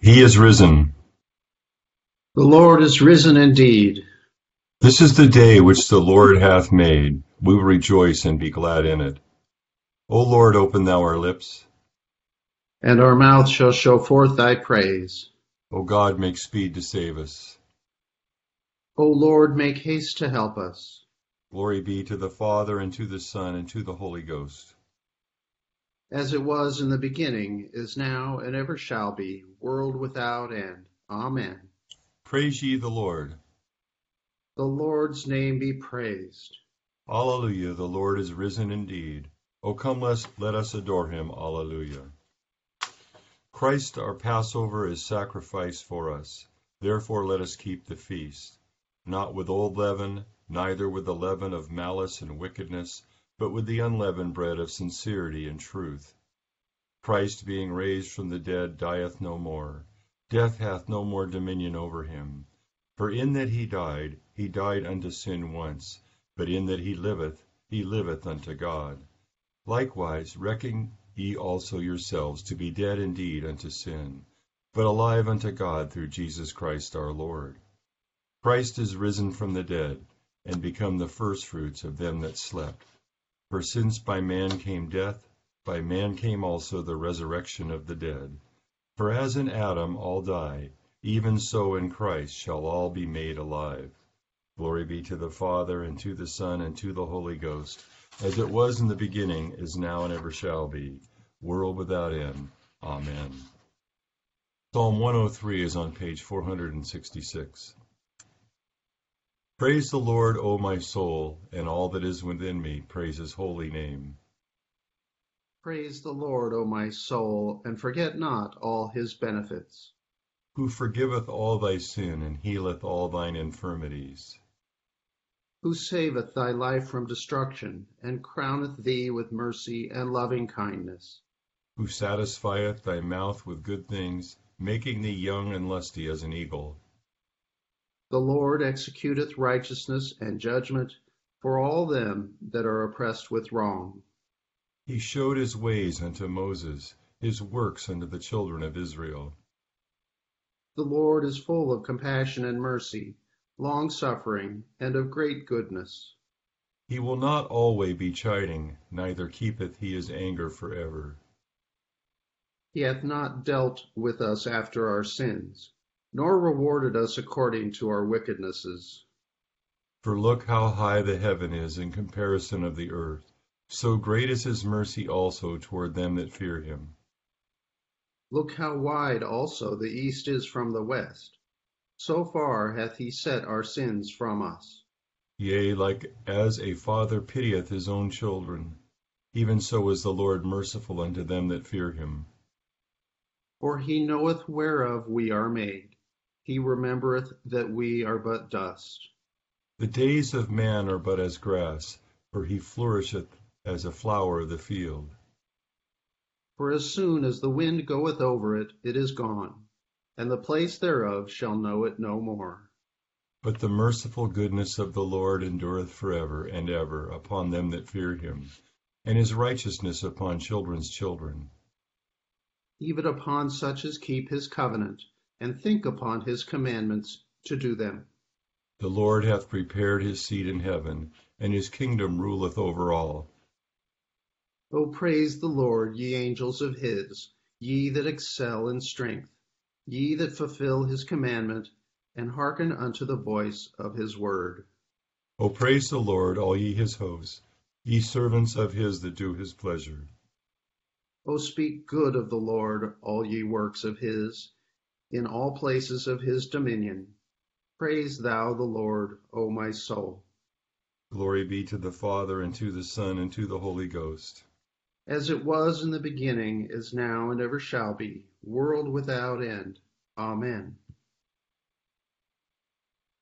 He is risen. The Lord is risen indeed. This is the day which the Lord hath made. We will rejoice and be glad in it. O Lord, open thou our lips. And our mouth shall show forth thy praise. O God, make speed to save us. O Lord, make haste to help us. Glory be to the Father, and to the Son, and to the Holy Ghost. As it was in the beginning, is now, and ever shall be, world without end. Amen. Praise ye the Lord. The Lord's name be praised. Alleluia, the Lord is risen indeed. O come, let us, let us adore him. Alleluia. Christ our Passover is sacrificed for us. Therefore let us keep the feast, not with old leaven, neither with the leaven of malice and wickedness, but with the unleavened bread of sincerity and truth. Christ being raised from the dead dieth no more. Death hath no more dominion over him. For in that he died, he died unto sin once, but in that he liveth, he liveth unto God. Likewise reckon ye also yourselves to be dead indeed unto sin, but alive unto God through Jesus Christ our Lord. Christ is risen from the dead, and become the firstfruits of them that slept. For since by man came death, by man came also the resurrection of the dead. For as in Adam all die, even so in Christ shall all be made alive. Glory be to the Father, and to the Son, and to the Holy Ghost, as it was in the beginning, is now, and ever shall be, world without end. Amen. Psalm 103 is on page 466. Praise the Lord, O my soul, and all that is within me, praise his holy name. Praise the Lord, O my soul, and forget not all his benefits. Who forgiveth all thy sin, and healeth all thine infirmities. Who saveth thy life from destruction, and crowneth thee with mercy and loving kindness. Who satisfieth thy mouth with good things, making thee young and lusty as an eagle. The Lord executeth righteousness and judgment for all them that are oppressed with wrong. He showed his ways unto Moses, his works unto the children of Israel. The Lord is full of compassion and mercy, long suffering, and of great goodness. He will not alway be chiding, neither keepeth he his anger for ever. He hath not dealt with us after our sins, nor rewarded us according to our wickednesses. For look how high the heaven is in comparison of the earth. So great is his mercy also toward them that fear him. Look how wide also the east is from the west. So far hath he set our sins from us. Yea, like as a father pitieth his own children, even so is the Lord merciful unto them that fear him. For he knoweth whereof we are made. He remembereth that we are but dust. The days of man are but as grass, for he flourisheth as a flower of the field. For as soon as the wind goeth over it, it is gone, and the place thereof shall know it no more. But the merciful goodness of the Lord endureth forever and ever upon them that fear him, and his righteousness upon children's children. Even upon such as keep his covenant, and think upon his commandments to do them. The Lord hath prepared his seat in heaven, and his kingdom ruleth over all. O praise the Lord, ye angels of his, ye that excel in strength, ye that fulfill his commandment, and hearken unto the voice of his word. O praise the Lord, all ye his hosts, ye servants of his that do his pleasure. O speak good of the Lord, all ye works of his, in all places of his dominion. Praise thou the Lord, O my soul. Glory be to the Father, and to the Son, and to the Holy Ghost. As it was in the beginning, is now, and ever shall be, world without end. Amen.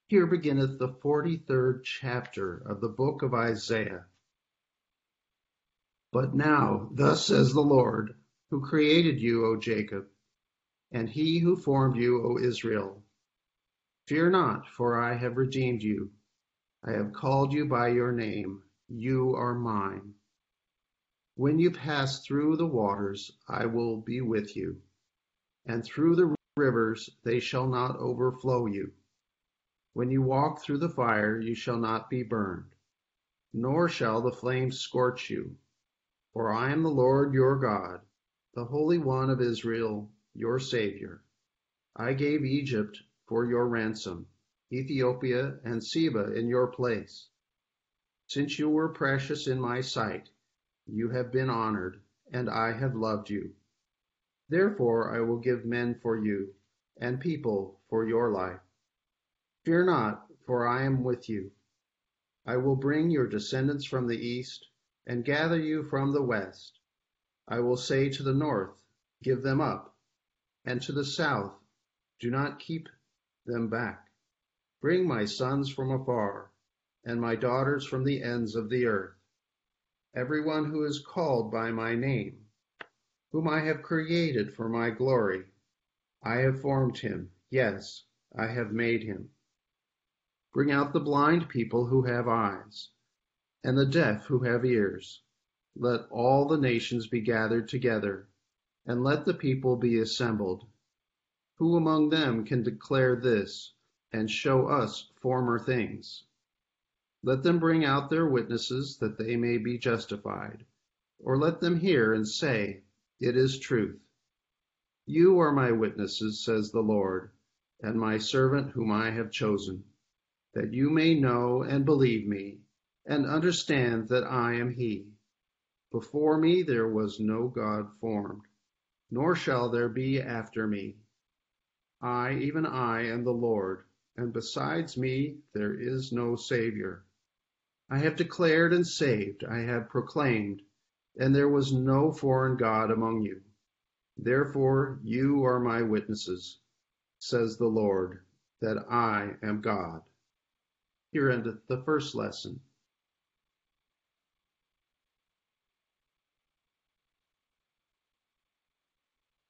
Here beginneth the forty third chapter of the book of Isaiah. But now, thus says the Lord, who created you, O Jacob, and he who formed you, O Israel. Fear not, for I have redeemed you. I have called you by your name. You are mine. When you pass through the waters, I will be with you, and through the rivers, they shall not overflow you. When you walk through the fire, you shall not be burned, nor shall the flames scorch you. For I am the Lord your God, the Holy One of Israel, your Savior. I gave Egypt for your ransom, Ethiopia and Seba in your place. Since you were precious in my sight, you have been honored, and I have loved you. Therefore I will give men for you, and people for your life. Fear not, for I am with you. I will bring your descendants from the east, and gather you from the west. I will say to the north, Give them up, and to the south, Do not keep them back. Bring my sons from afar, and my daughters from the ends of the earth. Everyone who is called by my name, whom I have created for my glory. I have formed him, yes, I have made him. Bring out the blind people who have eyes, and the deaf who have ears. Let all the nations be gathered together, and let the people be assembled. Who among them can declare this, and show us former things? Let them bring out their witnesses, that they may be justified. Or let them hear and say, It is truth. You are my witnesses, says the Lord, and my servant whom I have chosen that you may know and believe me, and understand that I am he. Before me there was no God formed, nor shall there be after me. I, even I, am the Lord, and besides me there is no Savior. I have declared and saved, I have proclaimed, and there was no foreign God among you. Therefore you are my witnesses, says the Lord, that I am God. Here endeth the first lesson.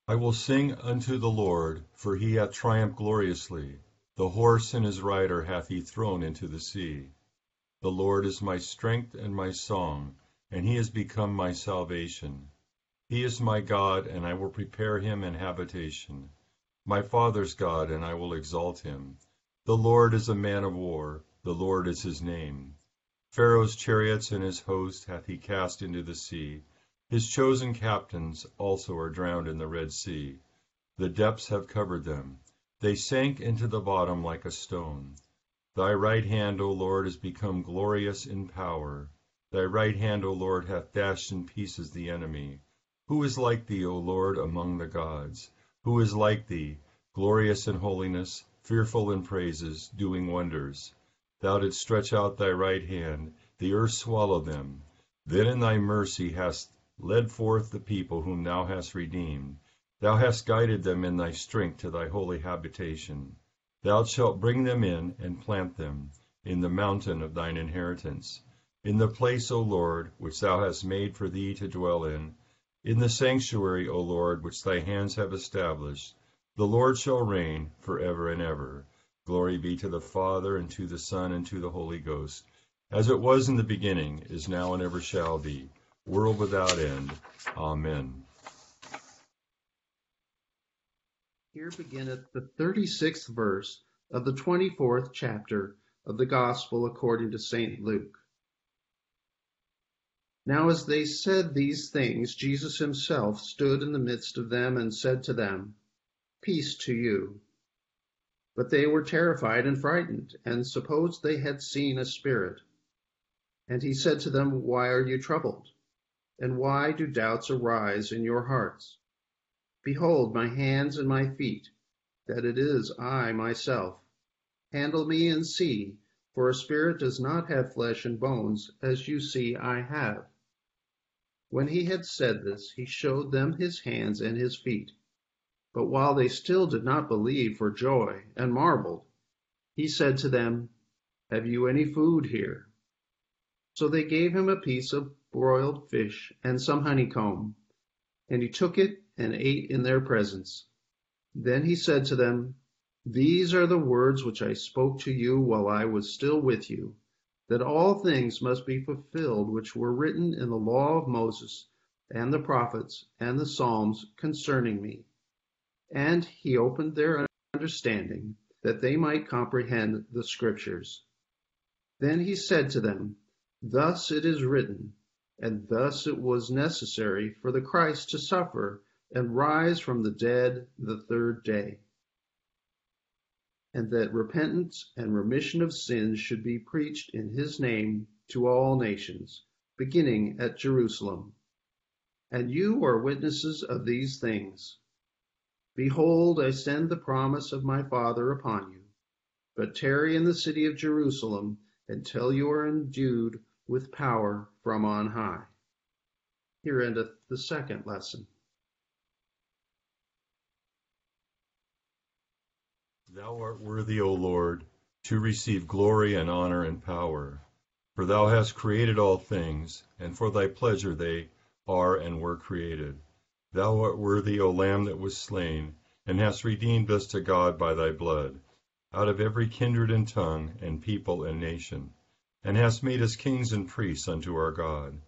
I will sing unto the Lord, for he hath triumphed gloriously. The horse and his rider hath he thrown into the sea. The Lord is my strength and my song, and he is become my salvation. He is my God, and I will prepare him an habitation. My father's God, and I will exalt him. The Lord is a man of war. The Lord is his name. Pharaoh's chariots and his host hath he cast into the sea. His chosen captains also are drowned in the Red Sea. The depths have covered them. They sank into the bottom like a stone. Thy right hand, O Lord, is become glorious in power. Thy right hand, O Lord, hath dashed in pieces the enemy. Who is like thee, O Lord, among the gods? Who is like thee, glorious in holiness, fearful in praises, doing wonders? Thou didst stretch out thy right hand, the earth swallowed them. Then in thy mercy hast led forth the people whom thou hast redeemed. Thou hast guided them in thy strength to thy holy habitation. Thou shalt bring them in and plant them in the mountain of thine inheritance, in the place, O Lord, which thou hast made for thee to dwell in, in the sanctuary, O Lord, which thy hands have established. The Lord shall reign for ever and ever. Glory be to the Father, and to the Son, and to the Holy Ghost, as it was in the beginning, is now, and ever shall be, world without end. Amen. Here beginneth the 36th verse of the 24th chapter of the Gospel according to St. Luke. Now as they said these things, Jesus himself stood in the midst of them and said to them, Peace to you. But they were terrified and frightened, and supposed they had seen a spirit. And he said to them, Why are you troubled? And why do doubts arise in your hearts? Behold my hands and my feet, that it is I myself. Handle me and see, for a spirit does not have flesh and bones, as you see I have. When he had said this, he showed them his hands and his feet. But while they still did not believe for joy, and marveled, he said to them, Have you any food here? So they gave him a piece of broiled fish and some honeycomb, and he took it and ate in their presence. Then he said to them, These are the words which I spoke to you while I was still with you, that all things must be fulfilled which were written in the law of Moses and the prophets and the Psalms concerning me. And he opened their understanding, that they might comprehend the Scriptures. Then he said to them, Thus it is written, and thus it was necessary for the Christ to suffer and rise from the dead the third day, and that repentance and remission of sins should be preached in his name to all nations, beginning at Jerusalem. And you are witnesses of these things. Behold, I send the promise of my Father upon you. But tarry in the city of Jerusalem until you are endued with power from on high. Here endeth the second lesson. Thou art worthy, O Lord, to receive glory and honor and power. For thou hast created all things, and for thy pleasure they are and were created. Thou art worthy, O Lamb that was slain, and hast redeemed us to God by thy blood, out of every kindred and tongue, and people and nation, and hast made us kings and priests unto our God.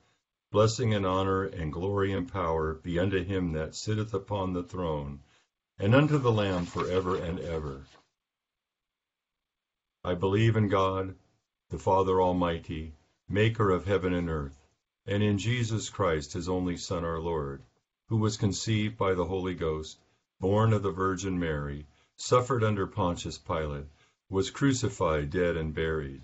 Blessing and honor and glory and power be unto him that sitteth upon the throne, and unto the Lamb for ever and ever. I believe in God, the Father Almighty, maker of heaven and earth, and in Jesus Christ, his only Son, our Lord who was conceived by the Holy Ghost, born of the Virgin Mary, suffered under Pontius Pilate, was crucified, dead, and buried.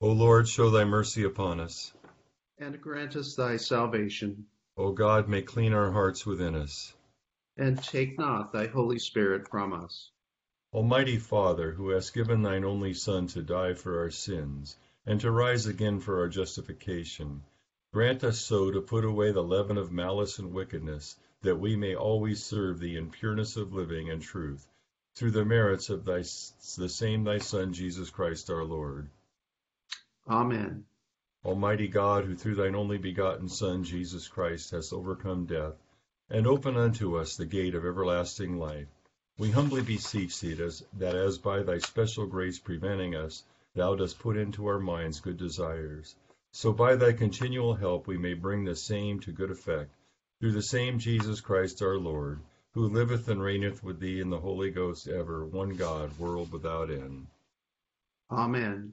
O Lord, show thy mercy upon us. And grant us thy salvation. O God, may clean our hearts within us. And take not thy Holy Spirit from us. Almighty Father, who hast given thine only Son to die for our sins, and to rise again for our justification, Grant us so to put away the leaven of malice and wickedness, that we may always serve thee in pureness of living and truth, through the merits of thy, the same thy Son, Jesus Christ our Lord. Amen. Almighty God, who through thine only begotten Son, Jesus Christ, hast overcome death, and opened unto us the gate of everlasting life, we humbly beseech thee that as by thy special grace preventing us, thou dost put into our minds good desires, so by thy continual help we may bring the same to good effect, through the same Jesus Christ our Lord, who liveth and reigneth with thee in the Holy Ghost ever, one God, world without end. Amen.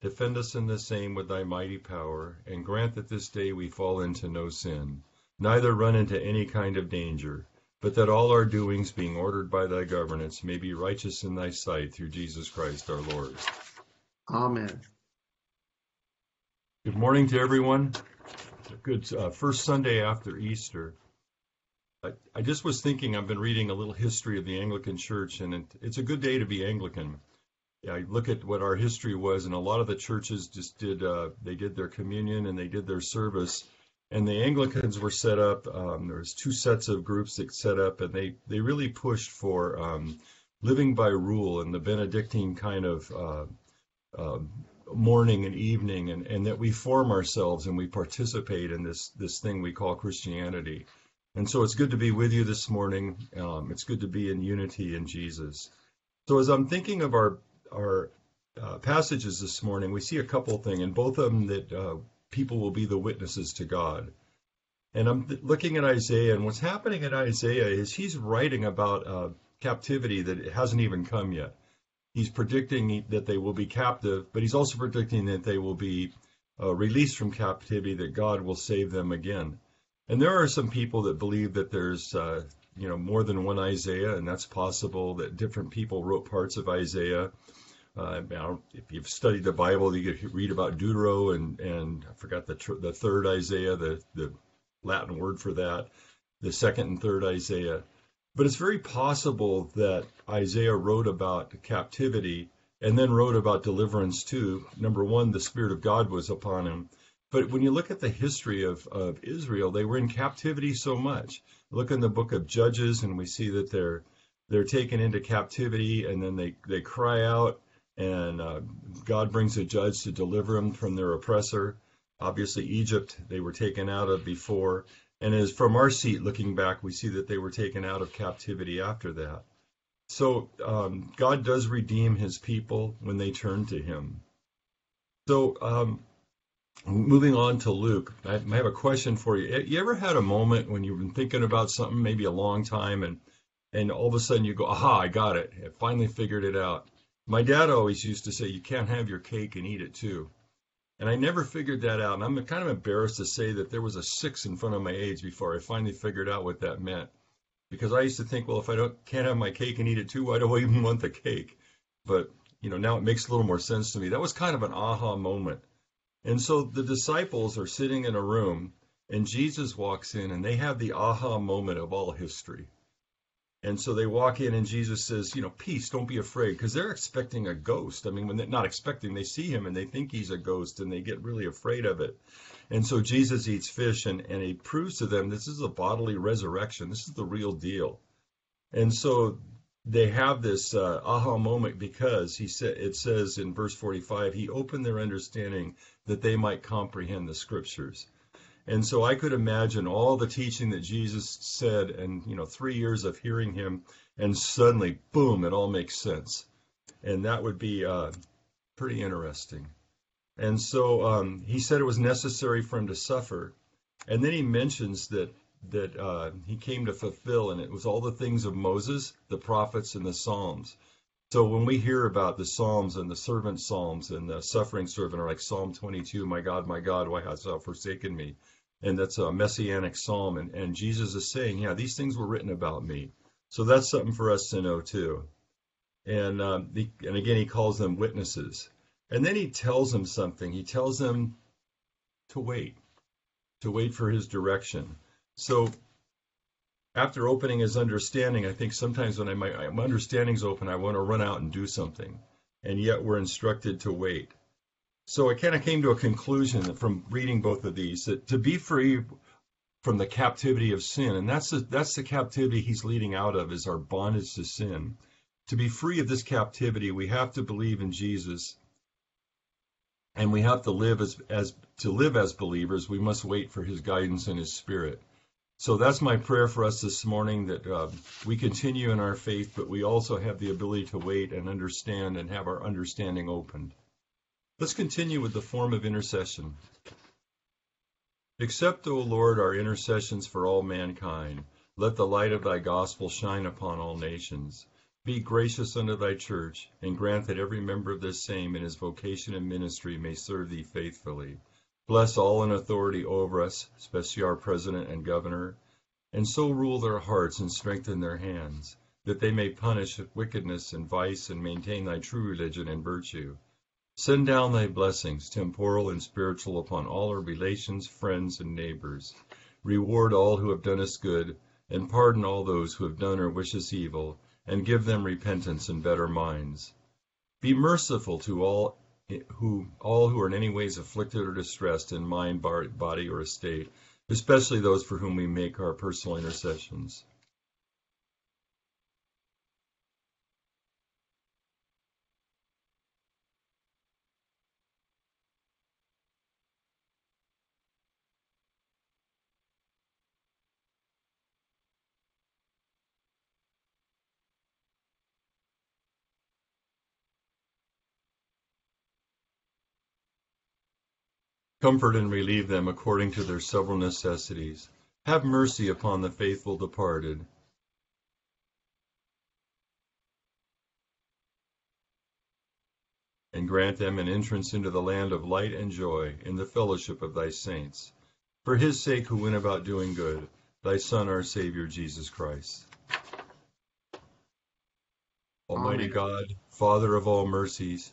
defend us in the same with thy mighty power, and grant that this day we fall into no sin, neither run into any kind of danger, but that all our doings, being ordered by thy governance, may be righteous in thy sight through Jesus Christ our Lord. Amen. Good morning to everyone. Good uh, first Sunday after Easter. I, I, just was thinking, I've been reading a little history of the Anglican Church, and it, it's a good day to be Anglican. I look at what our history was, and a lot of the churches just did, uh, they did their communion and they did their service. And the Anglicans were set up, um, there was two sets of groups that set up, and they, they really pushed for um, living by rule and the Benedictine kind of uh, uh, morning and evening, and, and that we form ourselves and we participate in this this thing we call Christianity. And so it's good to be with you this morning. Um, it's good to be in unity in Jesus. So as I'm thinking of our our uh, passages this morning, we see a couple things, and both of them that uh, people will be the witnesses to God. And I'm looking at Isaiah, and what's happening in Isaiah is he's writing about uh, captivity that hasn't even come yet. He's predicting that they will be captive, but he's also predicting that they will be uh, released from captivity, that God will save them again. And there are some people that believe that there's, uh, you know, more than one Isaiah, and that's possible that different people wrote parts of Isaiah. Uh, if you've studied the Bible, you could read about Deutero and and I forgot the tr- the third Isaiah, the the Latin word for that, the second and third Isaiah. But it's very possible that Isaiah wrote about captivity and then wrote about deliverance too. Number one, the Spirit of God was upon him. But when you look at the history of, of Israel, they were in captivity so much. Look in the book of Judges, and we see that they're they're taken into captivity, and then they, they cry out and uh, God brings a judge to deliver them from their oppressor. Obviously, Egypt they were taken out of before, and as from our seat looking back, we see that they were taken out of captivity after that. So um, God does redeem His people when they turn to Him. So um, moving on to Luke, I have a question for you. You ever had a moment when you've been thinking about something, maybe a long time, and and all of a sudden you go, "Aha! I got it! I finally figured it out." My dad always used to say, you can't have your cake and eat it too. And I never figured that out. And I'm kind of embarrassed to say that there was a six in front of my age before I finally figured out what that meant. Because I used to think, well, if I don't can't have my cake and eat it too, why do I even want the cake? But you know, now it makes a little more sense to me. That was kind of an aha moment. And so the disciples are sitting in a room, and Jesus walks in, and they have the aha moment of all history. And so they walk in, and Jesus says, you know, peace, don't be afraid, because they're expecting a ghost. I mean, when they're not expecting, they see him and they think he's a ghost, and they get really afraid of it. And so Jesus eats fish, and, and he proves to them this is a bodily resurrection. This is the real deal. And so they have this uh, aha moment because he said it says in verse 45 he opened their understanding that they might comprehend the scriptures and so I could imagine all the teaching that Jesus said and, you know, three years of hearing him, and suddenly, boom, it all makes sense. And that would be uh, pretty interesting. And so um, he said it was necessary for him to suffer. And then he mentions that that uh, he came to fulfill, and it was all the things of Moses, the prophets, and the Psalms. So when we hear about the Psalms and the servant Psalms and the suffering servant, or like Psalm 22, My God, my God, why hast thou forsaken me? and that's a messianic psalm. And, and Jesus is saying, yeah, these things were written about me. So that's something for us to know too. And um, the, and again, he calls them witnesses. And then he tells them something. He tells them to wait, to wait for his direction. So after opening his understanding, I think sometimes when my, my understanding's open, I want to run out and do something. And yet we're instructed to wait. So I kind of came to a conclusion from reading both of these that to be free from the captivity of sin, and that's the, that's the captivity he's leading out of is our bondage to sin. To be free of this captivity, we have to believe in Jesus, and we have to live as as to live as believers. We must wait for His guidance and His Spirit. So that's my prayer for us this morning that uh, we continue in our faith, but we also have the ability to wait and understand and have our understanding opened. Let's continue with the form of intercession. Accept, O Lord, our intercessions for all mankind. Let the light of thy gospel shine upon all nations. Be gracious unto thy church, and grant that every member of this same in his vocation and ministry may serve thee faithfully. Bless all in authority over us, especially our president and governor, and so rule their hearts and strengthen their hands, that they may punish wickedness and vice and maintain thy true religion and virtue. Send down thy blessings, temporal and spiritual, upon all our relations, friends, and neighbors. Reward all who have done us good, and pardon all those who have done or wish us evil, and give them repentance and better minds. Be merciful to all who all who are in any ways afflicted or distressed in mind, body, or estate, especially those for whom we make our personal intercessions. Comfort and relieve them according to their several necessities. Have mercy upon the faithful departed. And grant them an entrance into the land of light and joy in the fellowship of thy saints. For his sake who went about doing good, thy Son, our Savior, Jesus Christ. Almighty God, Father of all mercies,